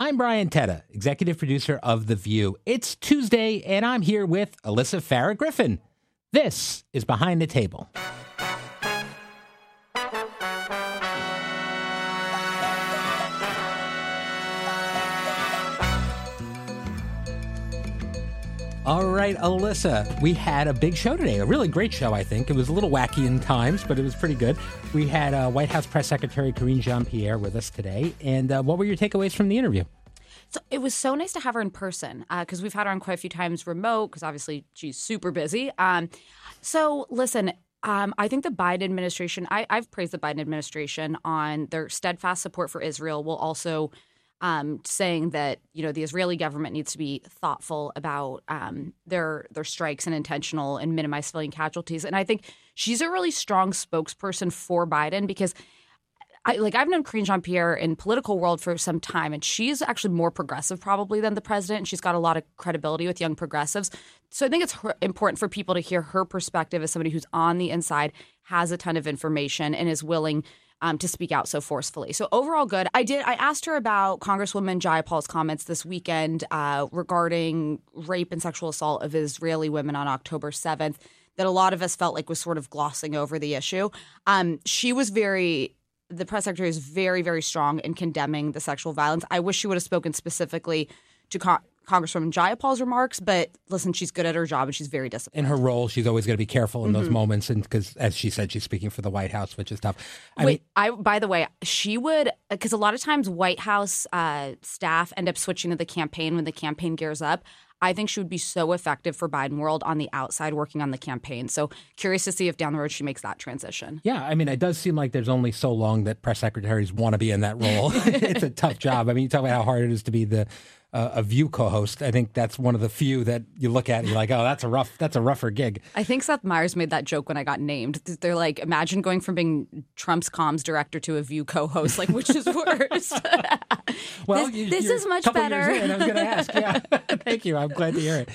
I'm Brian Teta, executive producer of The View. It's Tuesday, and I'm here with Alyssa Farah Griffin. This is Behind the Table. All right, Alyssa, we had a big show today, a really great show, I think. It was a little wacky in times, but it was pretty good. We had uh, White House Press Secretary Karine Jean Pierre with us today. And uh, what were your takeaways from the interview? So it was so nice to have her in person because uh, we've had her on quite a few times remote because obviously she's super busy. Um, so listen, um, I think the Biden administration, I, have praised the Biden administration on their steadfast support for Israel will also um, saying that you know the Israeli government needs to be thoughtful about um, their their strikes and intentional and minimize civilian casualties. And I think she's a really strong spokesperson for Biden because. I, like I've known Karine Jean Pierre in political world for some time, and she's actually more progressive probably than the president. And she's got a lot of credibility with young progressives. So I think it's her, important for people to hear her perspective as somebody who's on the inside, has a ton of information, and is willing um, to speak out so forcefully. So overall, good. I did. I asked her about Congresswoman Jayapal's comments this weekend uh, regarding rape and sexual assault of Israeli women on October seventh. That a lot of us felt like was sort of glossing over the issue. Um, she was very the press secretary is very, very strong in condemning the sexual violence. I wish she would have spoken specifically to Congresswoman Jayapal's remarks, but listen, she's good at her job and she's very disciplined. In her role, she's always going to be careful in mm-hmm. those moments, and because, as she said, she's speaking for the White House, which is tough. I Wait, mean, I by the way, she would because a lot of times White House uh, staff end up switching to the campaign when the campaign gears up. I think she would be so effective for Biden world on the outside working on the campaign. So curious to see if down the road she makes that transition. Yeah, I mean, it does seem like there's only so long that press secretaries want to be in that role. it's a tough job. I mean, you talk about how hard it is to be the uh, a View co-host. I think that's one of the few that you look at and you're like, oh, that's a rough, that's a rougher gig. I think Seth Meyers made that joke when I got named. They're like, imagine going from being Trump's comms director to a View co-host. Like, which is worse? well, this, you, this is much better. I was going to ask. Yeah, thank you. I'm glad to hear it.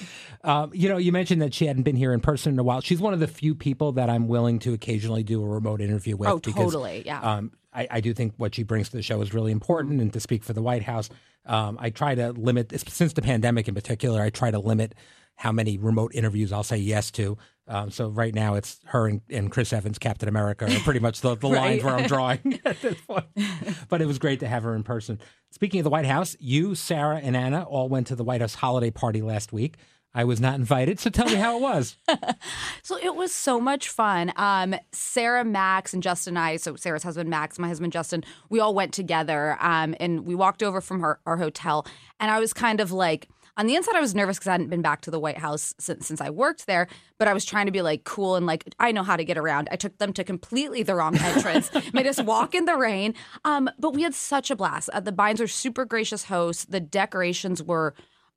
Um, you know, you mentioned that she hadn't been here in person in a while. She's one of the few people that I'm willing to occasionally do a remote interview with. Oh, because, totally. Yeah. Um, I, I, do think what she brings to the show is really important, and to speak for the White House. Um, I try to limit, since the pandemic in particular, I try to limit how many remote interviews I'll say yes to. Um, so right now it's her and, and, Chris Evans, Captain America, are pretty much the, the right. lines where I'm drawing at this point. But it was great to have her in person. Speaking of the White House, you, Sara, and Ana all went to the White House holiday party last week. I was not invited, so tell me how it was. so it was so much fun. Um, Sara, Max, and Justin and I, so Sara's husband, Max, my husband, Justin, we all went together um, and we walked over from her, our hotel. And I was kind of like, on the inside, I was nervous because I hadn't been back to the White House since, since I worked there, but I was trying to be like cool and like, I know how to get around. I took them to completely the wrong entrance, made us walk in the rain. Um, but we had such a blast. Uh, the Bidens were super gracious hosts. The decorations were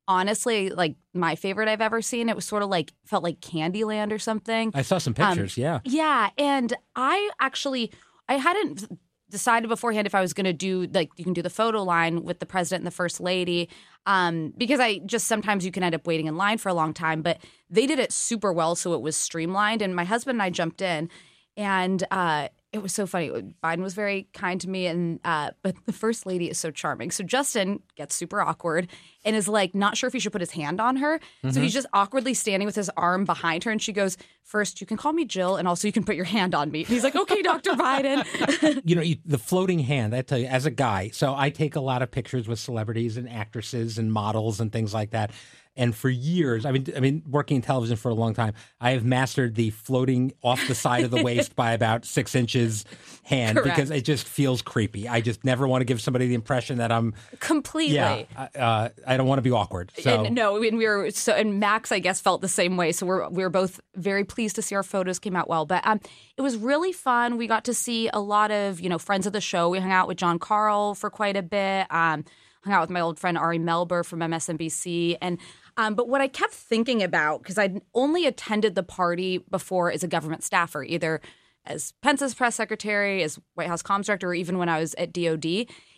honestly like my favorite I've ever seen. It was sort of like felt like Candyland or something. I saw some um, pictures, um, yeah. Yeah, and I actually I hadn't decided beforehand if I was going to do like you can do the photo line with the president and the first lady um, because I just sometimes you can end up waiting in line for a long time, but they did it super well so it was streamlined and my husband and I jumped in and uh, it was so funny. Biden was very kind to me, and uh, but the first lady is so charming. So Justin gets super awkward and is like not sure if he should put his hand on her. Mm-hmm. So he's just awkwardly standing with his arm behind her, and she goes, First, you can call me Jill, and also you can put your hand on me." And he's like, "Okay, Doctor Biden." you know, the floating hand. I tell you, as a guy, so I take a lot of pictures with celebrities and actresses and models and things like that. And for years, I mean, I mean, working in television for a long time, I have mastered the floating off the side of the waist by about six inches hand Correct. because it just feels creepy. I just never want to give somebody the impression that I'm completely. Yeah, uh, I don't want to be awkward. So. And no, and we were so, and Max, I guess, felt the same way. So we're we were both very pleased to see our photos came out well. But um, it was really fun. We got to see a lot of you know friends of the show. We hung out with Jon Karl for quite a bit. Um, hung out with my old friend Ari Melber from MSNBC, and Um, but what I kept thinking about, because I'd only attended the party before as a government staffer, either as Pence's press secretary, as White House comms director, or even when I was at DOD,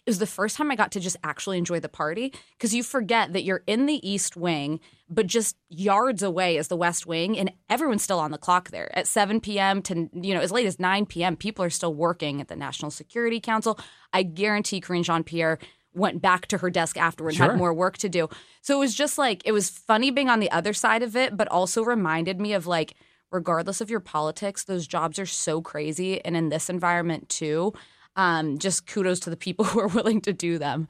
it was the first time I got to just actually enjoy the party because you forget that you're in the East Wing, but just yards away is the West Wing, and everyone's still on the clock there at 7 p.m. to you know as late as 9 p.m. People are still working at the National Security Council. I guarantee Karine Jean Pierre went back to her desk afterward Sure. had more work to do. So it was just like it was funny being on the other side of it, but also reminded me of like regardless of your politics, those jobs are so crazy and in this environment too. Um, just kudos to the people who are willing to do them.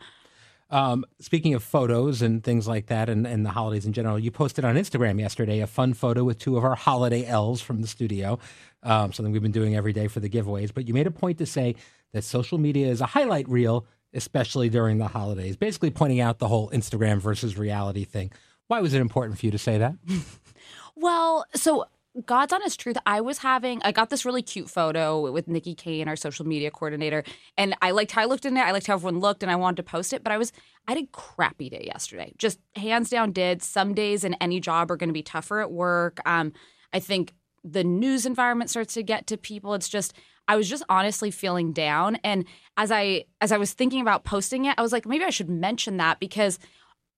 Um, speaking of photos and things like that and, and the holidays in general, you posted on Instagram yesterday a fun photo with two of our holiday elves from the studio, um, something we've been doing every day for the giveaways. But you made a point to say that social media is a highlight reel, especially during the holidays, basically pointing out the whole Instagram versus reality thing. Why was it important for you to say that? Well, so God's honest truth, I was having, I got this really cute photo with Nikki Kane, our social media coordinator, and I liked how I looked in it. I liked how everyone looked, and I wanted to post it. But I was, I a crappy day yesterday. Just hands down, did. Some days in any job are going to be tougher at work. Um, I think the news environment starts to get to people. It's just, I was just honestly feeling down, and as I as I was thinking about posting it, I was like, maybe I should mention that because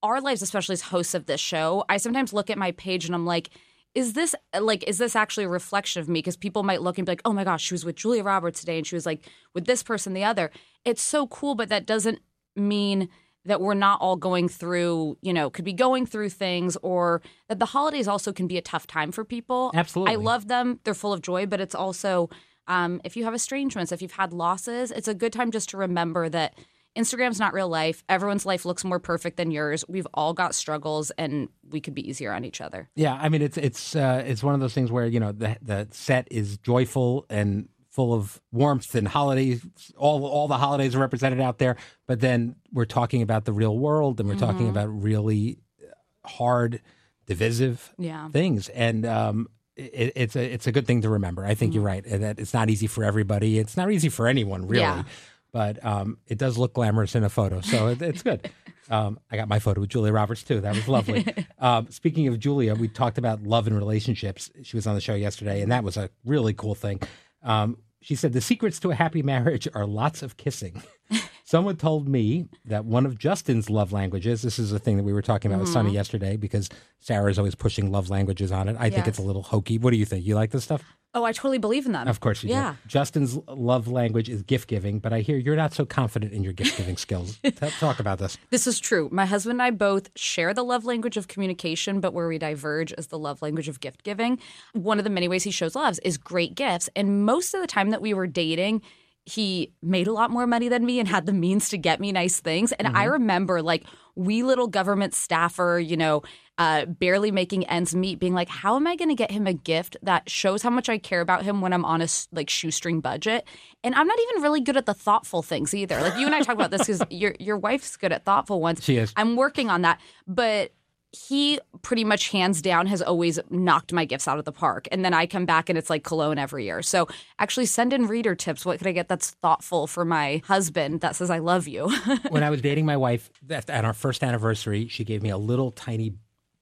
our lives, especially as hosts of this show, I sometimes look at my page and I'm like, is this like is this actually a reflection of me? Because people might look and be like, oh my gosh, she was with Julia Roberts today, and she was like with this person, the other. It's so cool, but that doesn't mean that we're not all going through, you know, could be going through things, or that the holidays also can be a tough time for people. Absolutely. I love them; they're full of joy, but it's also um, if you have estrangements, if you've had losses, it's a good time just to remember that Instagram's not real life. Everyone's life looks more perfect than yours. We've all got struggles, and we could be easier on each other. Yeah, I mean it's it's uh, it's one of those things where you know the the set is joyful and full of warmth and holidays. All all the holidays are represented out there, but then we're talking about the real world and we're talking about really hard, divisive Yeah. things, and um, it, it's a it's a good thing to remember. I think you're right that it's not easy for everybody. It's not easy for anyone really. Yeah. But um, it does look glamorous in a photo, so it, it's good. Um, I got my photo with Julia Roberts too. That was lovely. um, speaking of Julia, we talked about love and relationships. She was on the show yesterday, and that was a really cool thing. Um, she said the secrets to a happy marriage are lots of kissing. Someone told me that one of Justin's love languages. This is a thing that we were talking about with Sunny mm-hmm. yesterday because Sara is always pushing love languages on it. I think it's a little hokey. What do you think? You like this stuff? Oh, I totally believe in them. Of course you Yeah. do. Justin's love language is gift giving, but I hear you're not so confident in your gift giving skills. T- talk about this. This is true. My husband and I both share the love language of communication, but where we diverge is the love language of gift giving. One of the many ways he shows loves is great gifts. And most of the time that we were dating, he made a lot more money than me and had the means to get me nice things. And I remember like we little government staffer, you know, uh, barely making ends meet, being like, "How am I going to get him a gift that shows how much I care about him when I'm on a like shoestring budget?" And I'm not even really good at the thoughtful things either. Like you and I talk about this because your your wife's good at thoughtful ones. She is. I'm working on that, but he pretty much hands down has always knocked my gifts out of the park. And then I come back and it's like cologne every year. So actually send in reader tips. What could I get that's thoughtful for my husband that says I love you? when I was dating my wife at our first anniversary, she gave me a little tiny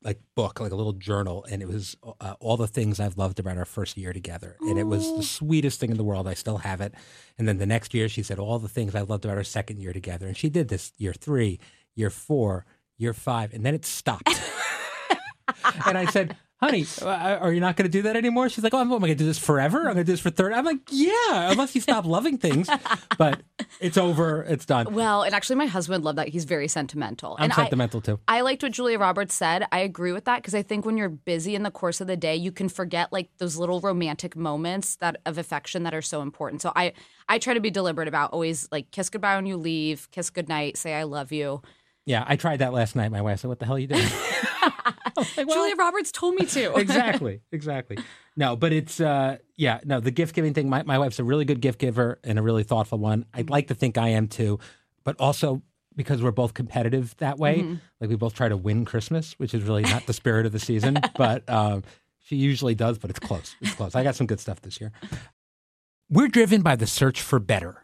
like book, like a little journal, and it was uh, all the things I've loved about our first year together, and it was the sweetest thing in the world. I still have it. And then the next year, she said all the things I loved about our second year together, and she did this year three, year four, year five, and then it stopped. and I said. Honey, uh, are you not going to do that anymore? She's like, "Oh, I'm going to do this forever. I'm going to do this for 30. I'm like, "Yeah, unless you stop loving things." But it's over. It's done. well, and actually my husband loved that. He's very sentimental. I'm and I- sentimental too. I liked what Julia Roberts said. I agree with that because I think when you're busy in the course of the day, you can forget like those little romantic moments that of affection that are so important. So I I try to be deliberate about always like kiss goodbye when you leave, kiss goodnight, say I love you. Yeah, I tried that last night. My wife said, "What the hell are you doing?" Like, well, Julia Roberts told me to. exactly, exactly. No, but it's uh, yeah, no, the gift giving thing. My my wife's a really good gift giver and a really thoughtful one. I'd like to think I am too, but also because we're both competitive that way. Mm-hmm. Like we both try to win Christmas, which is really not the spirit of the season. But um, she usually does, but it's close. It's close. I got some good stuff this year. We're driven by the search for better,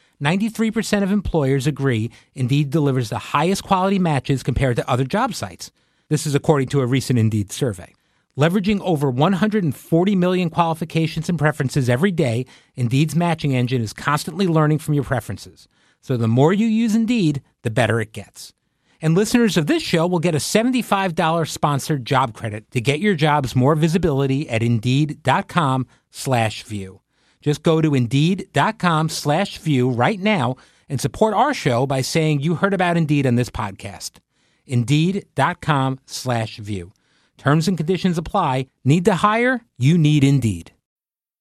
93% of employers agree Indeed delivers the highest quality matches compared to other job sites. This is according to a recent Indeed survey. Leveraging over 140 million qualifications and preferences every day, Indeed's matching engine is constantly learning from your preferences. So the more you use Indeed, the better it gets. And listeners of this show will get a $75 sponsored job credit to get your jobs more visibility at Indeed.com slash view. Just go to Indeed.com slash view right now and support our show by saying you heard about Indeed on this podcast. Indeed.com slash view. Terms and conditions apply. Need to hire? You need Indeed.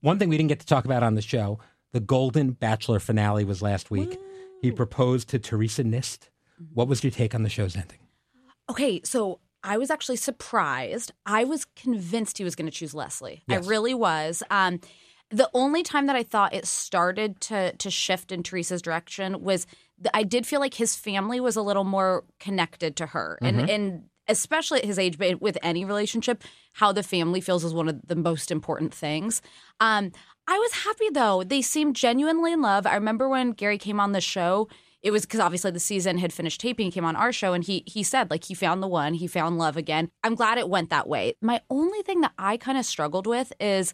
one thing we didn't get to talk about on the show the Golden Bachelor finale was last week. He proposed to Theresa Nist. What was your take on the show's ending? Okay, so I was actually surprised. I was convinced he was going to choose Leslie. Yes. I really was. Um, the only time that I thought it started to to shift in Theresa's direction was I did feel like his family was a little more connected to her, and and especially at his age, but with any relationship, how the family feels is one of the most important things. Um, I was happy though; they seemed genuinely in love. I remember when Gary came on the show. It was because obviously the season had finished taping. Came on our show and he he said like he found the one, he found love again. I'm glad it went that way. My only thing that I kind of struggled with is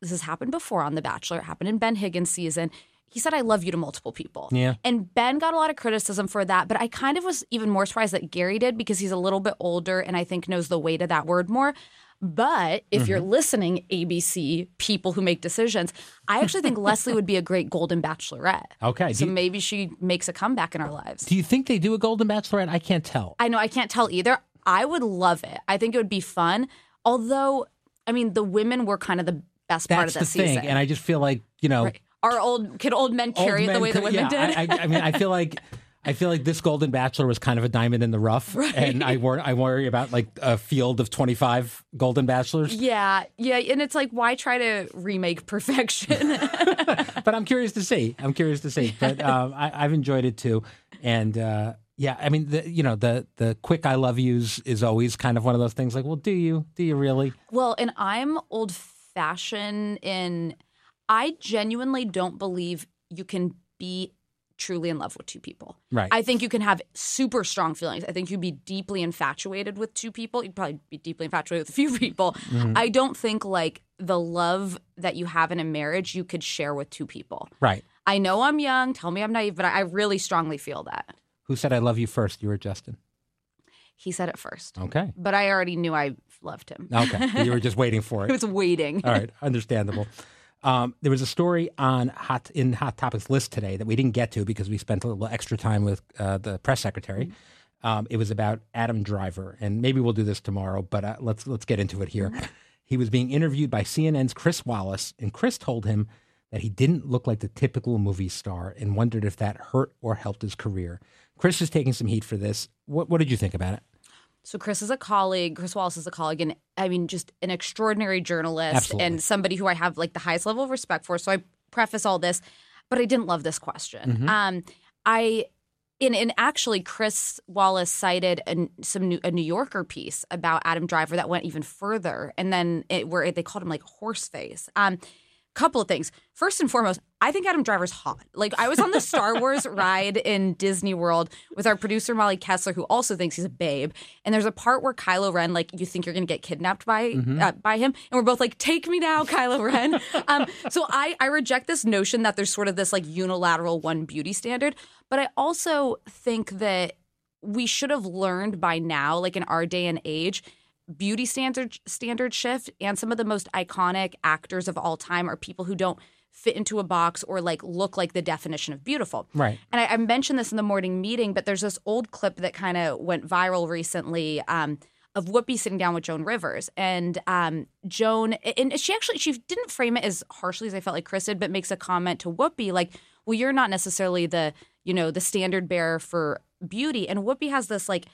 this has happened before on The Bachelor. It happened in Ben Higgins' season. He said, I love you to multiple people. Yeah. And Ben got a lot of criticism for that, but I kind of was even more surprised that Gary did because he's a little bit older and I think knows the weight of that word more. But if mm-hmm. you're listening, ABC, people who make decisions, I actually think Leslie would be a great Golden Bachelorette. Okay. So you, maybe she makes a comeback in our lives. do you think they do a Golden Bachelorette? I can't tell. I know I can't tell either. I would love it. I think it would be fun. Although, I mean, the women were kind of the best part That's of the thing. season. And I just feel like, you know, Right. Our old can old men old carry it the way the women yeah, did. I, I, I mean, I feel like. I feel like this Golden Bachelor was kind of a diamond in the rough, and I worry, I worry about like a field of twenty five Golden Bachelors. yeah, yeah, and it's like why try to remake perfection? but I'm curious to see. I'm curious to see. But um, I, I've enjoyed it too, and uh, yeah, I mean, the, you know, the the quick "I love yous" is always kind of one of those things. Like, well, do you? Do you really? well, and I'm old fashioned in I genuinely don't believe you can be truly in love with two people. Right. I think you can have super strong feelings. I think you'd be deeply infatuated with two people. You'd probably be deeply infatuated with a few people. Mm-hmm. I don't think like the love that you have in a marriage you could share with two people. Right. I know I'm young. Tell me I'm naive, but I really strongly feel that. Who said "I love you" first? You or Justin? He said it first, Okay. but I already knew I loved him. Okay. you were just waiting for I it. was waiting. All right, understandable. Um, there was a story on hot in Hot Topics list today that we didn't get to because we spent a little extra time with uh, the press secretary. Um, it was about Adam Driver, and maybe we'll do this tomorrow, but uh, let's let's get into it here. He was being interviewed by CNN's Chris Wallace, and Chris told him that he didn't look like the typical movie star, and wondered if that hurt or helped his career. Chris is taking some heat for this. What what did you think about it? So Chris is a colleague. Chris Wallace is a colleague, and I mean, just an extraordinary journalist Absolutely. and somebody who I have like the highest level of respect for. So I preface all this, but I didn't love this question. Mm-hmm. Um, I and, and actually, Chris Wallace cited a, some new, a New Yorker piece about Adam Driver that went even further, and then it, where they called him like horseface. Um, couple of things. First and foremost, I think Adam Driver's hot. Like I was on the Star Wars ride in Disney World with our producer Molly Kessler, who also thinks he's a babe. And there's a part where Kylo Ren, like you think you're gonna get kidnapped by mm-hmm. uh, by him, and we're both like, "Take me now, Kylo Ren." um, so I I reject this notion that there's sort of this like unilateral one beauty standard, but I also think that we should have learned by now, like in our day and age beauty standard standard shift and some of the most iconic actors of all time are people who don't fit into a box or like look like the definition of beautiful. Right. And I, I mentioned this in the morning meeting, but there's this old clip that kind of went viral recently. Um, of Whoopi sitting down with Joan Rivers, and um, Joan, and she actually she didn't frame it as harshly as I felt like Chris did, but makes a comment to Whoopi like, "Well, you're not necessarily the you know the standard bearer for beauty," and Whoopi has this like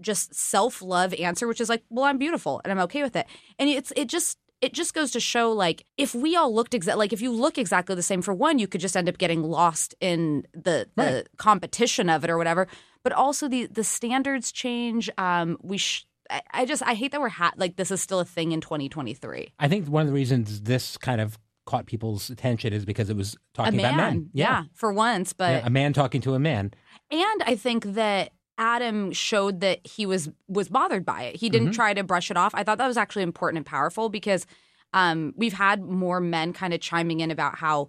just self love answer, which is like, well, I'm beautiful and I'm okay with it. And it's it just it just goes to show like if we all looked exactly like if you look exactly the same for one, you could just end up getting lost in the the right. competition of it or whatever. But also the the standards change. Um, we sh- I, I just I hate that we're ha- like this is still a thing in 2023. I think one of the reasons this kind of caught people's attention is because it was talking about men. Yeah. yeah. for once, but yeah, a man talking to a man. And I think that Adam showed that he was was bothered by it. He didn't mm-hmm. try to brush it off. I thought that was actually important and powerful because um, we've had more men kind of chiming in about how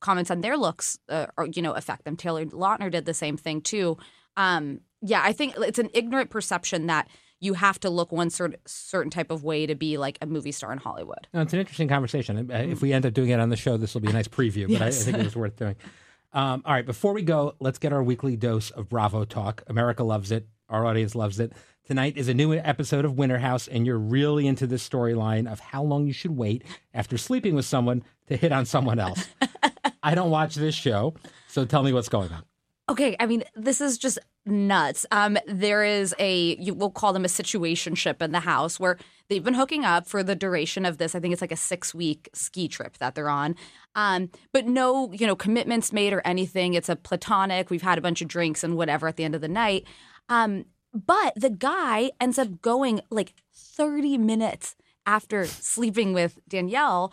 comments on their looks, uh, or, you know, affect them. Taylor Lautner did the same thing too. Um, yeah, I think it's an ignorant perception that you have to look one sort certain type of way to be like a movie star in Hollywood. No, it's an interesting conversation. If we end up doing it on the show, this will be a nice preview. But yes. I, I think it was worth doing. Um, all right, before we go, let's get our weekly dose of Bravo talk. America loves it. Our audience loves it. Tonight is a new episode of Winter House, and you're really into this storyline of how long you should wait after sleeping with someone to hit on someone else. I don't watch this show, so tell me what's going on. Okay, I mean, this is just nuts. Um, there is a you will call them a situation ship in the house where they've been hooking up for the duration of this. I think it's like a six week ski trip that they're on. Um, but no, you know, commitments made or anything. It's a platonic. We've had a bunch of drinks and whatever at the end of the night. Um, but the guy ends up going like 30 minutes after sleeping with Danielle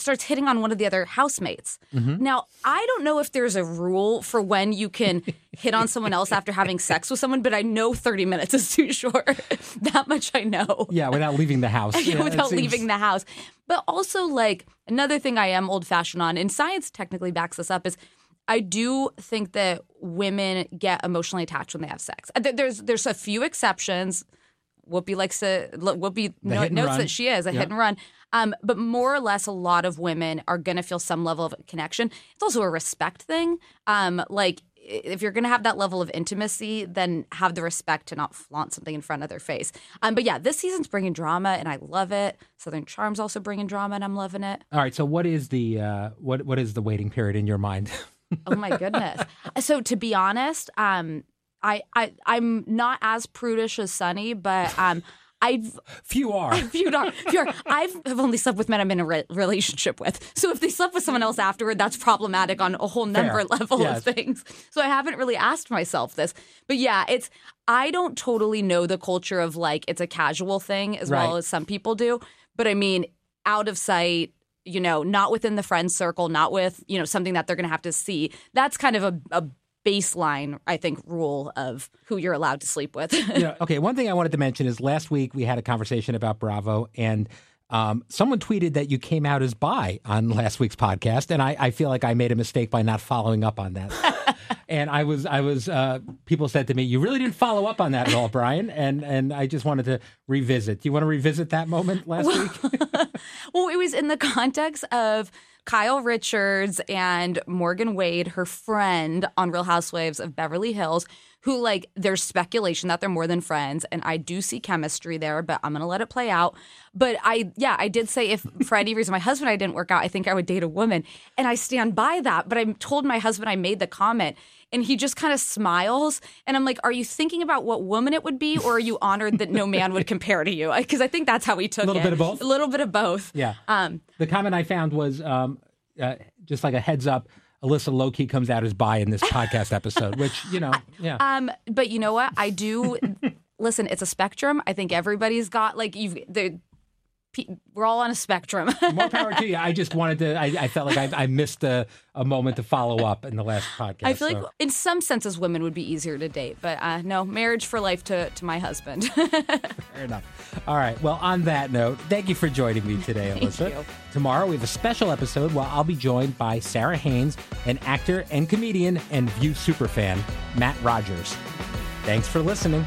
starts hitting on one of the other housemates. Mm-hmm. Now, I don't know if there's a rule for when you can hit on someone else after having sex with someone, but I know 30 minutes is too short. that much I know. Yeah, without leaving the house. Yeah, without seems... leaving the house. But also, like, another thing I am old fashioned on, and science technically backs this up, is I do think that women get emotionally attached when they have sex. There's there's a few exceptions. Whoopi likes to Whoopi notes run. that she is a yep. hit and run. Um, but more or less, a lot of women are going to feel some level of connection. It's also a respect thing. Um, like if you're going to have that level of intimacy, then have the respect to not flaunt something in front of their face. Um, but yeah, this season's bringing drama, and I love it. Southern Charm's also bringing drama, and I'm loving it. All right, so what is the uh, what what is the waiting period in your mind? oh my goodness! So to be honest, um, I, I I'm not as prudish as Sunny, but um, I've few are few are few are. I've have only slept with men I'm in a re- relationship with. So if they slept with someone else afterward, that's problematic on a whole number Fair. level yes. of things. So I haven't really asked myself this, but yeah, it's. I don't totally know the culture of like it's a casual thing as right. well as some people do, but I mean, out of sight, you know, not within the friend circle, not with, you know, something that they're going to have to see. That's kind of a, a baseline, I think, rule of who you're allowed to sleep with. yeah. Okay. One thing I wanted to mention is last week we had a conversation about Bravo, and um, someone tweeted that you came out as bi on last week's podcast, and I, I feel like I made a mistake by not following up on that. and I was, I was, uh, people said to me, "You really didn't follow up on that at all, Brian," and and I just wanted to revisit. Do you want to revisit that moment last well, week? well, it was in the context of Kyle Richards and Morgan Wade, her friend on Real Housewives of Beverly Hills, who like there's speculation that they're more than friends and I do see chemistry there, but I'm to let it play out. But I yeah, I did say if for any reason my husband and I didn't work out, I think I would date a woman. And I stand by that, but I told my husband I made the comment and he just kind of smiles and i'm like are you thinking about what woman it would be or are you honored that no man would compare to you because i think that's how he took it a little it. bit of both a little bit of both yeah um, the comment i found was um, uh, just like a heads up Alyssa low key comes out as bi in this podcast episode, which you know, yeah. Um, but you know what? I do. listen, it's a spectrum. I think everybody's got like you've the. We're all on a spectrum. More power to you. I just wanted to. I, I felt like I, I missed a, a, moment to follow up in the last podcast. I feel so. like, in some senses, women would be easier to date, but uh, no, marriage for life to, to my husband. Fair enough. All right. Well, on that note, thank you for joining me today, Alyssa. Thank you. Tomorrow we have a special episode where I'll be joined by Sara Haines, an actor and comedian and View superfan, Matt Rogers. Thanks for listening.